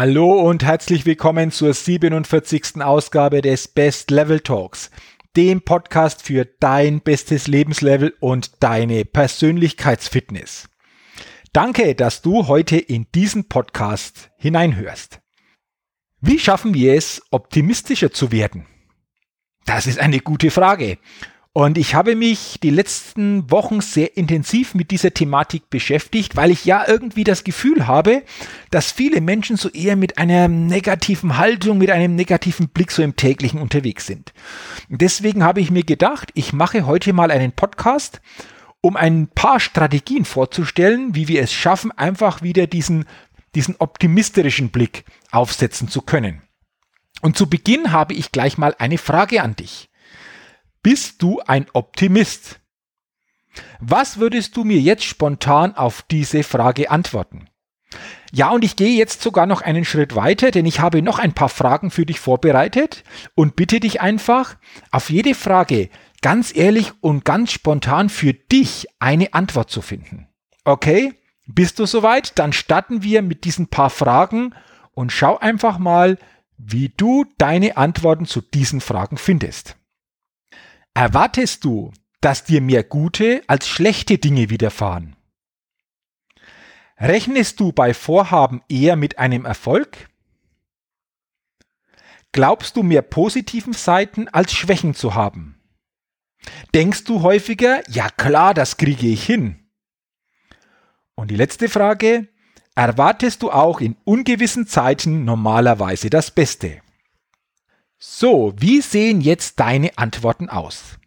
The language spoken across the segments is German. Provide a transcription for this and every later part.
Hallo und herzlich willkommen zur 47. Ausgabe des Best Level Talks, dem Podcast für dein bestes Lebenslevel und deine Persönlichkeitsfitness. Danke, dass du heute in diesen Podcast hineinhörst. Wie schaffen wir es, optimistischer zu werden? Das ist eine gute Frage. Und ich habe mich die letzten Wochen sehr intensiv mit dieser Thematik beschäftigt, weil ich ja irgendwie das Gefühl habe, dass viele Menschen so eher mit einer negativen Haltung, mit einem negativen Blick so im täglichen unterwegs sind. deswegen habe ich mir gedacht, ich mache heute mal einen Podcast, um ein paar Strategien vorzustellen, wie wir es schaffen, einfach wieder diesen, diesen optimistischen Blick aufsetzen zu können. Und zu Beginn habe ich gleich mal eine Frage an dich. Bist du ein Optimist? Was würdest du mir jetzt spontan auf diese Frage antworten? Ja, und ich gehe jetzt sogar noch einen Schritt weiter, denn ich habe noch ein paar Fragen für dich vorbereitet und bitte dich einfach, auf jede Frage ganz ehrlich und ganz spontan für dich eine Antwort zu finden. Okay? Bist du soweit? Dann starten wir mit diesen paar Fragen und schau einfach mal, wie du deine Antworten zu diesen Fragen findest. Erwartest du, dass dir mehr gute als schlechte Dinge widerfahren? Rechnest du bei Vorhaben eher mit einem Erfolg? Glaubst du mehr positiven Seiten als Schwächen zu haben? Denkst du häufiger, ja klar, das kriege ich hin? Und die letzte Frage, erwartest du auch in ungewissen Zeiten normalerweise das Beste? So, wie sehen jetzt deine Antworten aus?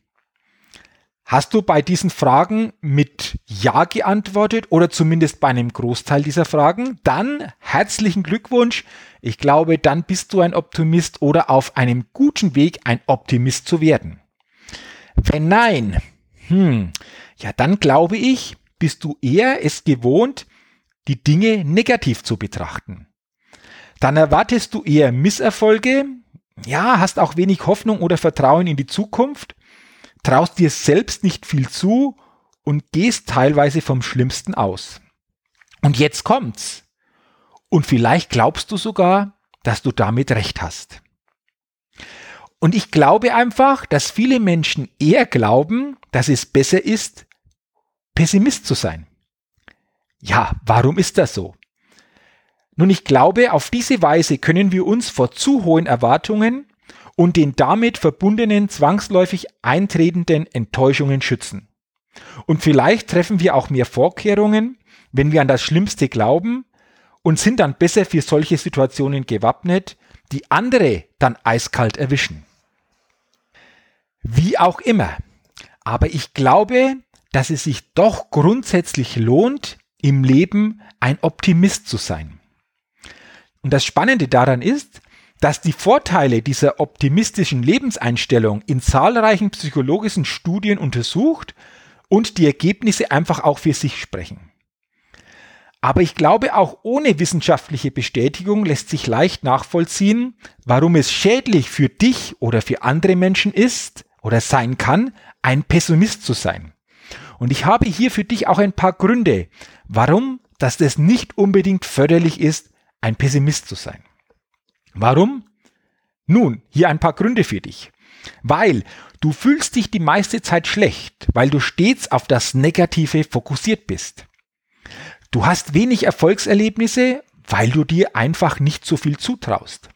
Hast du bei diesen Fragen mit Ja geantwortet oder zumindest bei einem Großteil dieser Fragen? Dann herzlichen Glückwunsch. Ich glaube, dann bist du ein Optimist oder auf einem guten Weg, ein Optimist zu werden. Wenn nein, hm, ja, dann glaube ich, bist du eher es gewohnt, die Dinge negativ zu betrachten. Dann erwartest du eher Misserfolge, ja, hast auch wenig Hoffnung oder Vertrauen in die Zukunft, traust dir selbst nicht viel zu und gehst teilweise vom Schlimmsten aus. Und jetzt kommt's. Und vielleicht glaubst du sogar, dass du damit recht hast. Und ich glaube einfach, dass viele Menschen eher glauben, dass es besser ist, Pessimist zu sein. Ja, warum ist das so? Nun, ich glaube, auf diese Weise können wir uns vor zu hohen Erwartungen und den damit verbundenen zwangsläufig eintretenden Enttäuschungen schützen. Und vielleicht treffen wir auch mehr Vorkehrungen, wenn wir an das Schlimmste glauben und sind dann besser für solche Situationen gewappnet, die andere dann eiskalt erwischen. Wie auch immer. Aber ich glaube, dass es sich doch grundsätzlich lohnt, im Leben ein Optimist zu sein. Und das Spannende daran ist, dass die Vorteile dieser optimistischen Lebenseinstellung in zahlreichen psychologischen Studien untersucht und die Ergebnisse einfach auch für sich sprechen. Aber ich glaube, auch ohne wissenschaftliche Bestätigung lässt sich leicht nachvollziehen, warum es schädlich für dich oder für andere Menschen ist oder sein kann, ein Pessimist zu sein. Und ich habe hier für dich auch ein paar Gründe, warum dass das nicht unbedingt förderlich ist, ein Pessimist zu sein. Warum? Nun, hier ein paar Gründe für dich. Weil du fühlst dich die meiste Zeit schlecht, weil du stets auf das Negative fokussiert bist. Du hast wenig Erfolgserlebnisse, weil du dir einfach nicht so viel zutraust.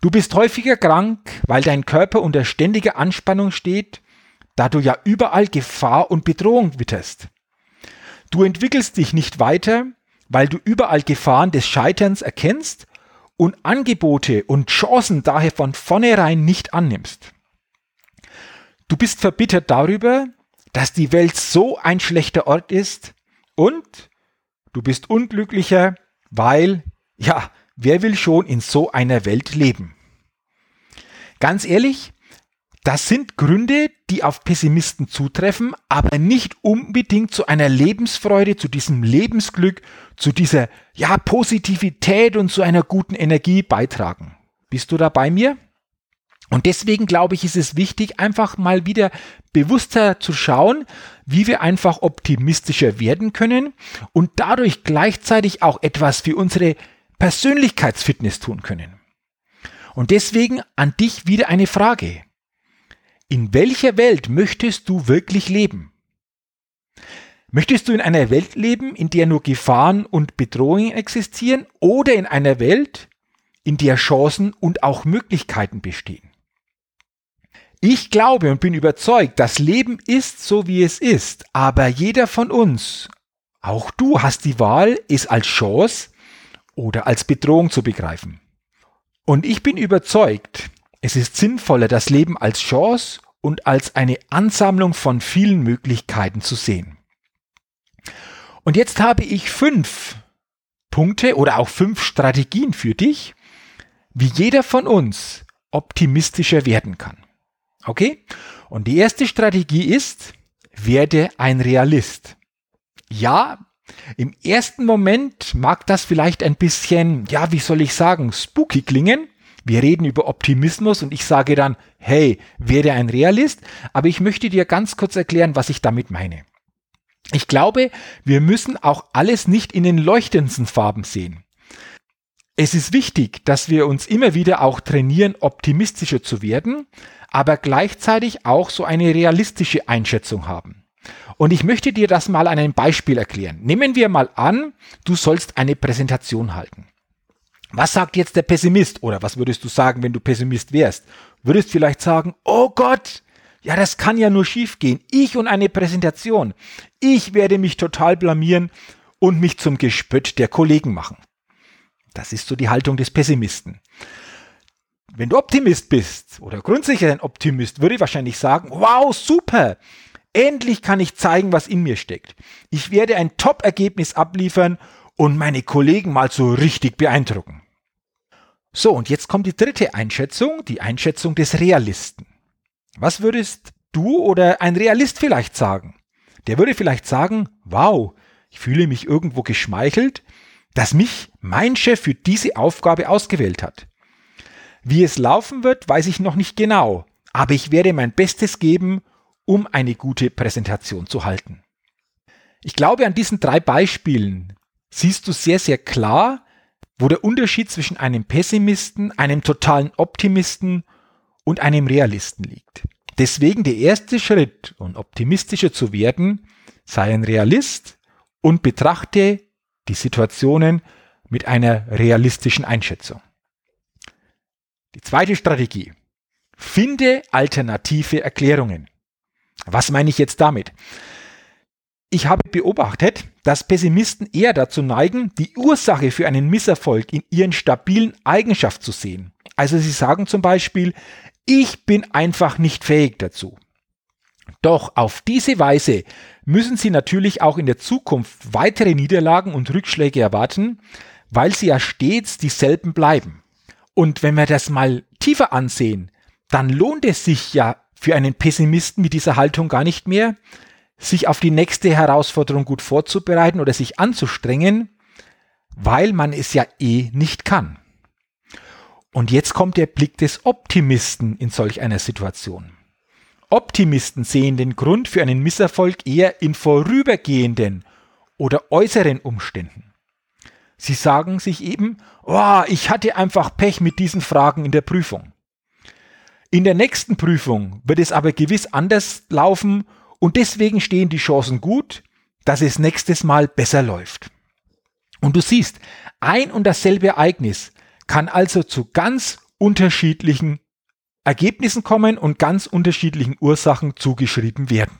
Du bist häufiger krank, weil dein Körper unter ständiger Anspannung steht, da du ja überall Gefahr und Bedrohung witterst. Du entwickelst dich nicht weiter, weil du überall Gefahren des Scheiterns erkennst und Angebote und Chancen daher von vornherein nicht annimmst. Du bist verbittert darüber, dass die Welt so ein schlechter Ort ist und du bist unglücklicher, weil, ja, wer will schon in so einer Welt leben? Ganz ehrlich, das sind Gründe, die auf Pessimisten zutreffen, aber nicht unbedingt zu einer Lebensfreude, zu diesem Lebensglück, zu dieser ja, Positivität und zu einer guten Energie beitragen. Bist du da bei mir? Und deswegen glaube ich, ist es wichtig, einfach mal wieder bewusster zu schauen, wie wir einfach optimistischer werden können und dadurch gleichzeitig auch etwas für unsere Persönlichkeitsfitness tun können. Und deswegen an dich wieder eine Frage. In welcher Welt möchtest du wirklich leben? Möchtest du in einer Welt leben, in der nur Gefahren und Bedrohungen existieren oder in einer Welt, in der Chancen und auch Möglichkeiten bestehen? Ich glaube und bin überzeugt, das Leben ist so, wie es ist, aber jeder von uns, auch du hast die Wahl, es als Chance oder als Bedrohung zu begreifen. Und ich bin überzeugt, es ist sinnvoller, das Leben als Chance und als eine Ansammlung von vielen Möglichkeiten zu sehen. Und jetzt habe ich fünf Punkte oder auch fünf Strategien für dich, wie jeder von uns optimistischer werden kann. Okay? Und die erste Strategie ist, werde ein Realist. Ja, im ersten Moment mag das vielleicht ein bisschen, ja, wie soll ich sagen, spooky klingen, wir reden über Optimismus und ich sage dann, hey, werde ein Realist, aber ich möchte dir ganz kurz erklären, was ich damit meine. Ich glaube, wir müssen auch alles nicht in den leuchtendsten Farben sehen. Es ist wichtig, dass wir uns immer wieder auch trainieren, optimistischer zu werden, aber gleichzeitig auch so eine realistische Einschätzung haben. Und ich möchte dir das mal an einem Beispiel erklären. Nehmen wir mal an, du sollst eine Präsentation halten. Was sagt jetzt der Pessimist? Oder was würdest du sagen, wenn du Pessimist wärst? Würdest vielleicht sagen, oh Gott, ja, das kann ja nur schief gehen. Ich und eine Präsentation. Ich werde mich total blamieren und mich zum Gespött der Kollegen machen. Das ist so die Haltung des Pessimisten. Wenn du Optimist bist oder grundsätzlich ein Optimist, würde ich wahrscheinlich sagen, wow, super. Endlich kann ich zeigen, was in mir steckt. Ich werde ein Top-Ergebnis abliefern und meine Kollegen mal so richtig beeindrucken. So, und jetzt kommt die dritte Einschätzung, die Einschätzung des Realisten. Was würdest du oder ein Realist vielleicht sagen? Der würde vielleicht sagen, wow, ich fühle mich irgendwo geschmeichelt, dass mich mein Chef für diese Aufgabe ausgewählt hat. Wie es laufen wird, weiß ich noch nicht genau, aber ich werde mein Bestes geben, um eine gute Präsentation zu halten. Ich glaube, an diesen drei Beispielen siehst du sehr, sehr klar, wo der Unterschied zwischen einem Pessimisten, einem totalen Optimisten und einem Realisten liegt. Deswegen der erste Schritt, um optimistischer zu werden, sei ein Realist und betrachte die Situationen mit einer realistischen Einschätzung. Die zweite Strategie. Finde alternative Erklärungen. Was meine ich jetzt damit? Ich habe beobachtet, dass Pessimisten eher dazu neigen, die Ursache für einen Misserfolg in ihren stabilen Eigenschaften zu sehen. Also sie sagen zum Beispiel, ich bin einfach nicht fähig dazu. Doch auf diese Weise müssen sie natürlich auch in der Zukunft weitere Niederlagen und Rückschläge erwarten, weil sie ja stets dieselben bleiben. Und wenn wir das mal tiefer ansehen, dann lohnt es sich ja für einen Pessimisten mit dieser Haltung gar nicht mehr, sich auf die nächste Herausforderung gut vorzubereiten oder sich anzustrengen, weil man es ja eh nicht kann. Und jetzt kommt der Blick des Optimisten in solch einer Situation. Optimisten sehen den Grund für einen Misserfolg eher in vorübergehenden oder äußeren Umständen. Sie sagen sich eben, oh, ich hatte einfach Pech mit diesen Fragen in der Prüfung. In der nächsten Prüfung wird es aber gewiss anders laufen und deswegen stehen die Chancen gut, dass es nächstes Mal besser läuft. Und du siehst, ein und dasselbe Ereignis kann also zu ganz unterschiedlichen Ergebnissen kommen und ganz unterschiedlichen Ursachen zugeschrieben werden.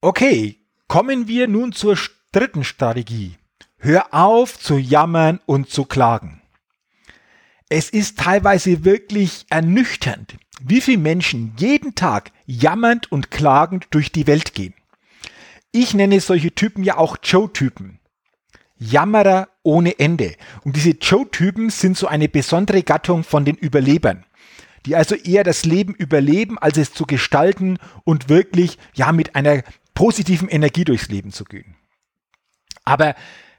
Okay, kommen wir nun zur dritten Strategie. Hör auf zu jammern und zu klagen. Es ist teilweise wirklich ernüchternd, wie viele Menschen jeden Tag jammernd und klagend durch die Welt gehen. Ich nenne solche Typen ja auch Joe-Typen. Jammerer ohne Ende. Und diese Joe-Typen sind so eine besondere Gattung von den Überlebern die also eher das Leben überleben, als es zu gestalten und wirklich ja mit einer positiven Energie durchs Leben zu gehen. Aber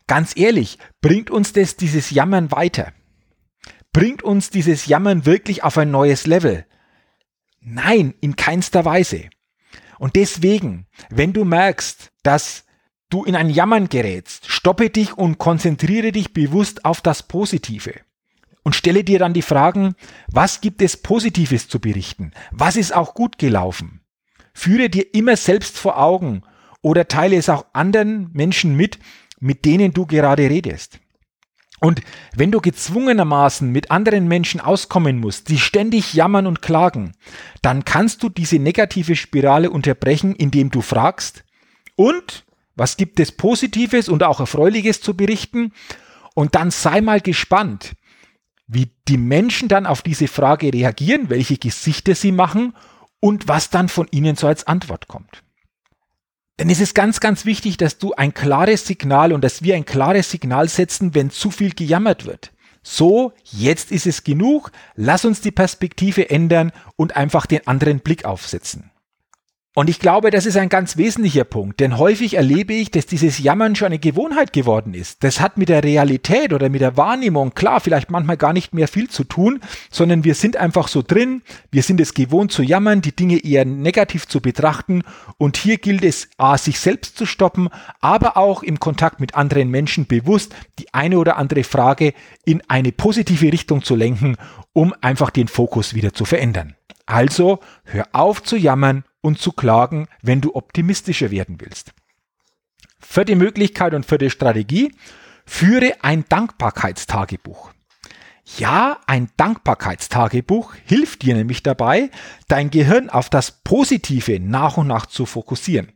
ganz ehrlich, bringt uns das dieses Jammern weiter? Bringt uns dieses Jammern wirklich auf ein neues Level? Nein, in keinster Weise. Und deswegen, wenn du merkst, dass du in ein Jammern gerätst, stoppe dich und konzentriere dich bewusst auf das Positive. Und stelle dir dann die Fragen, was gibt es Positives zu berichten? Was ist auch gut gelaufen? Führe dir immer selbst vor Augen oder teile es auch anderen Menschen mit, mit denen du gerade redest. Und wenn du gezwungenermaßen mit anderen Menschen auskommen musst, die ständig jammern und klagen, dann kannst du diese negative Spirale unterbrechen, indem du fragst, und was gibt es Positives und auch Erfreuliches zu berichten? Und dann sei mal gespannt, wie die Menschen dann auf diese Frage reagieren, welche Gesichter sie machen und was dann von ihnen so als Antwort kommt. Denn es ist ganz, ganz wichtig, dass du ein klares Signal und dass wir ein klares Signal setzen, wenn zu viel gejammert wird. So, jetzt ist es genug, lass uns die Perspektive ändern und einfach den anderen Blick aufsetzen. Und ich glaube, das ist ein ganz wesentlicher Punkt, denn häufig erlebe ich, dass dieses Jammern schon eine Gewohnheit geworden ist. Das hat mit der Realität oder mit der Wahrnehmung, klar, vielleicht manchmal gar nicht mehr viel zu tun, sondern wir sind einfach so drin, wir sind es gewohnt zu jammern, die Dinge eher negativ zu betrachten und hier gilt es, a, sich selbst zu stoppen, aber auch im Kontakt mit anderen Menschen bewusst die eine oder andere Frage in eine positive Richtung zu lenken, um einfach den Fokus wieder zu verändern. Also hör auf zu jammern und zu klagen, wenn du optimistischer werden willst. Vierte Möglichkeit und vierte Strategie, führe ein Dankbarkeitstagebuch. Ja, ein Dankbarkeitstagebuch hilft dir nämlich dabei, dein Gehirn auf das Positive nach und nach zu fokussieren.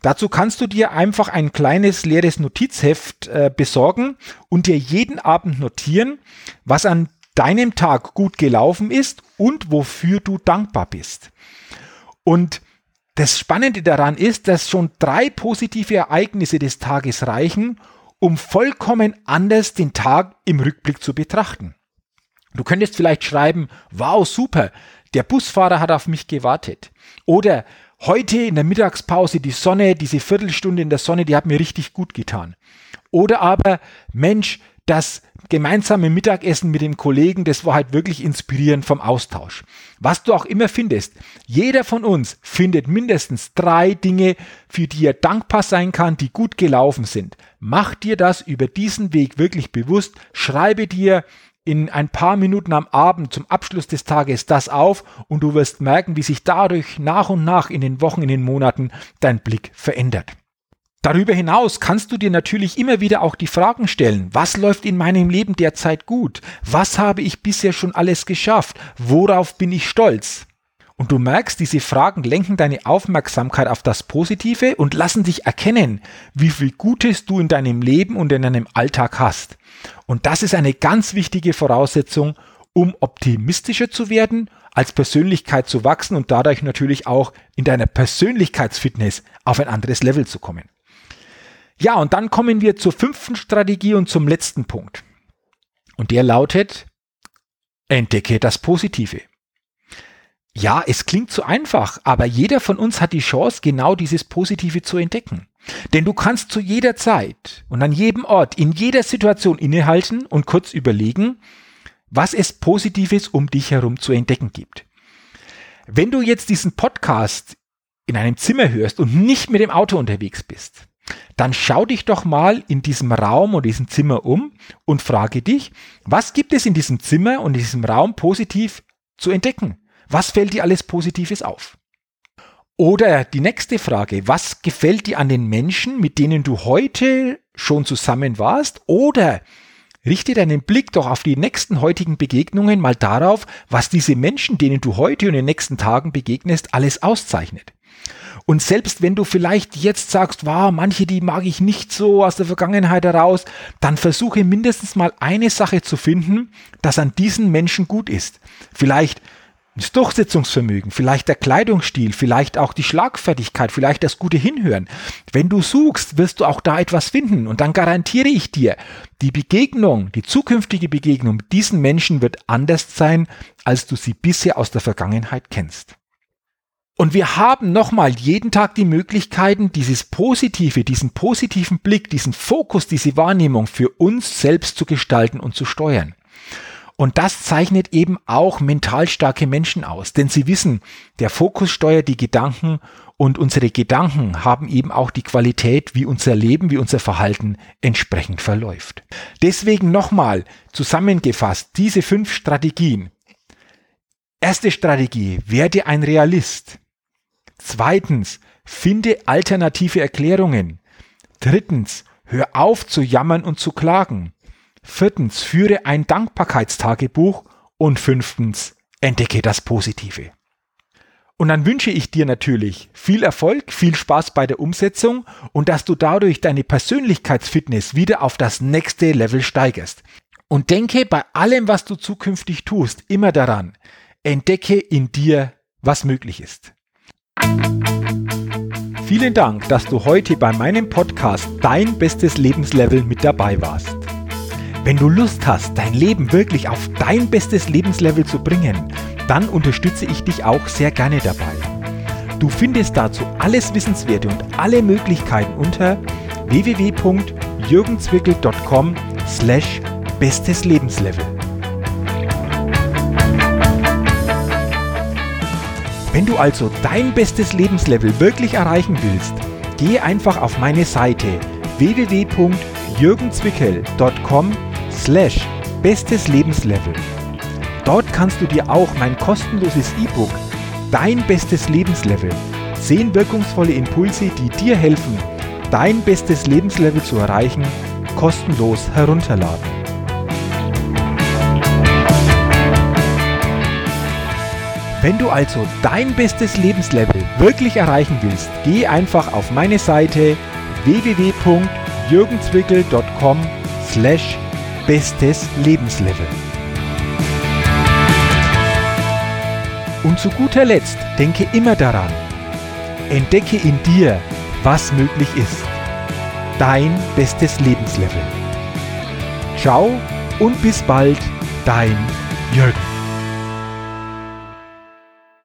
Dazu kannst du dir einfach ein kleines leeres Notizheft äh, besorgen und dir jeden Abend notieren, was an deinem Tag gut gelaufen ist und wofür du dankbar bist. Und das Spannende daran ist, dass schon drei positive Ereignisse des Tages reichen, um vollkommen anders den Tag im Rückblick zu betrachten. Du könntest vielleicht schreiben, wow, super, der Busfahrer hat auf mich gewartet. Oder heute in der Mittagspause die Sonne, diese Viertelstunde in der Sonne, die hat mir richtig gut getan. Oder aber, Mensch, das gemeinsame Mittagessen mit dem Kollegen, das war halt wirklich inspirierend vom Austausch. Was du auch immer findest, jeder von uns findet mindestens drei Dinge, für die er dankbar sein kann, die gut gelaufen sind. Mach dir das über diesen Weg wirklich bewusst, schreibe dir in ein paar Minuten am Abend zum Abschluss des Tages das auf und du wirst merken, wie sich dadurch nach und nach in den Wochen, in den Monaten dein Blick verändert. Darüber hinaus kannst du dir natürlich immer wieder auch die Fragen stellen, was läuft in meinem Leben derzeit gut? Was habe ich bisher schon alles geschafft? Worauf bin ich stolz? Und du merkst, diese Fragen lenken deine Aufmerksamkeit auf das Positive und lassen dich erkennen, wie viel Gutes du in deinem Leben und in deinem Alltag hast. Und das ist eine ganz wichtige Voraussetzung, um optimistischer zu werden, als Persönlichkeit zu wachsen und dadurch natürlich auch in deiner Persönlichkeitsfitness auf ein anderes Level zu kommen. Ja, und dann kommen wir zur fünften Strategie und zum letzten Punkt. Und der lautet, entdecke das Positive. Ja, es klingt zu einfach, aber jeder von uns hat die Chance, genau dieses Positive zu entdecken. Denn du kannst zu jeder Zeit und an jedem Ort, in jeder Situation innehalten und kurz überlegen, was es Positives um dich herum zu entdecken gibt. Wenn du jetzt diesen Podcast in einem Zimmer hörst und nicht mit dem Auto unterwegs bist, dann schau dich doch mal in diesem Raum und diesem Zimmer um und frage dich, was gibt es in diesem Zimmer und in diesem Raum positiv zu entdecken? Was fällt dir alles Positives auf? Oder die nächste Frage, was gefällt dir an den Menschen, mit denen du heute schon zusammen warst? Oder richte deinen Blick doch auf die nächsten heutigen Begegnungen mal darauf, was diese Menschen, denen du heute und in den nächsten Tagen begegnest, alles auszeichnet. Und selbst wenn du vielleicht jetzt sagst, wow, manche, die mag ich nicht so aus der Vergangenheit heraus, dann versuche mindestens mal eine Sache zu finden, das an diesen Menschen gut ist. Vielleicht das Durchsetzungsvermögen, vielleicht der Kleidungsstil, vielleicht auch die Schlagfertigkeit, vielleicht das gute Hinhören. Wenn du suchst, wirst du auch da etwas finden. Und dann garantiere ich dir, die Begegnung, die zukünftige Begegnung mit diesen Menschen wird anders sein, als du sie bisher aus der Vergangenheit kennst. Und wir haben nochmal jeden Tag die Möglichkeiten, dieses Positive, diesen positiven Blick, diesen Fokus, diese Wahrnehmung für uns selbst zu gestalten und zu steuern. Und das zeichnet eben auch mental starke Menschen aus, denn sie wissen, der Fokus steuert die Gedanken und unsere Gedanken haben eben auch die Qualität, wie unser Leben, wie unser Verhalten entsprechend verläuft. Deswegen nochmal zusammengefasst diese fünf Strategien. Erste Strategie, werde ein Realist. Zweitens, finde alternative Erklärungen. Drittens, hör auf zu jammern und zu klagen. Viertens, führe ein Dankbarkeitstagebuch. Und fünftens, entdecke das Positive. Und dann wünsche ich dir natürlich viel Erfolg, viel Spaß bei der Umsetzung und dass du dadurch deine Persönlichkeitsfitness wieder auf das nächste Level steigerst. Und denke bei allem, was du zukünftig tust, immer daran, entdecke in dir, was möglich ist. Vielen Dank, dass du heute bei meinem Podcast Dein bestes Lebenslevel mit dabei warst. Wenn du Lust hast, dein Leben wirklich auf dein bestes Lebenslevel zu bringen, dann unterstütze ich dich auch sehr gerne dabei. Du findest dazu alles Wissenswerte und alle Möglichkeiten unter www.jürgenzwickel.com slash bestes Lebenslevel. Wenn du also dein bestes Lebenslevel wirklich erreichen willst, gehe einfach auf meine Seite www.jürgenzwickel.com slash bestes Lebenslevel. Dort kannst du dir auch mein kostenloses E-Book Dein bestes Lebenslevel, 10 wirkungsvolle Impulse, die dir helfen, dein bestes Lebenslevel zu erreichen, kostenlos herunterladen. Wenn du also dein bestes Lebenslevel wirklich erreichen willst, geh einfach auf meine Seite www.jürgenzwickel.com slash bestes Lebenslevel. Und zu guter Letzt denke immer daran, entdecke in dir, was möglich ist. Dein bestes Lebenslevel. Ciao und bis bald, dein Jürgen.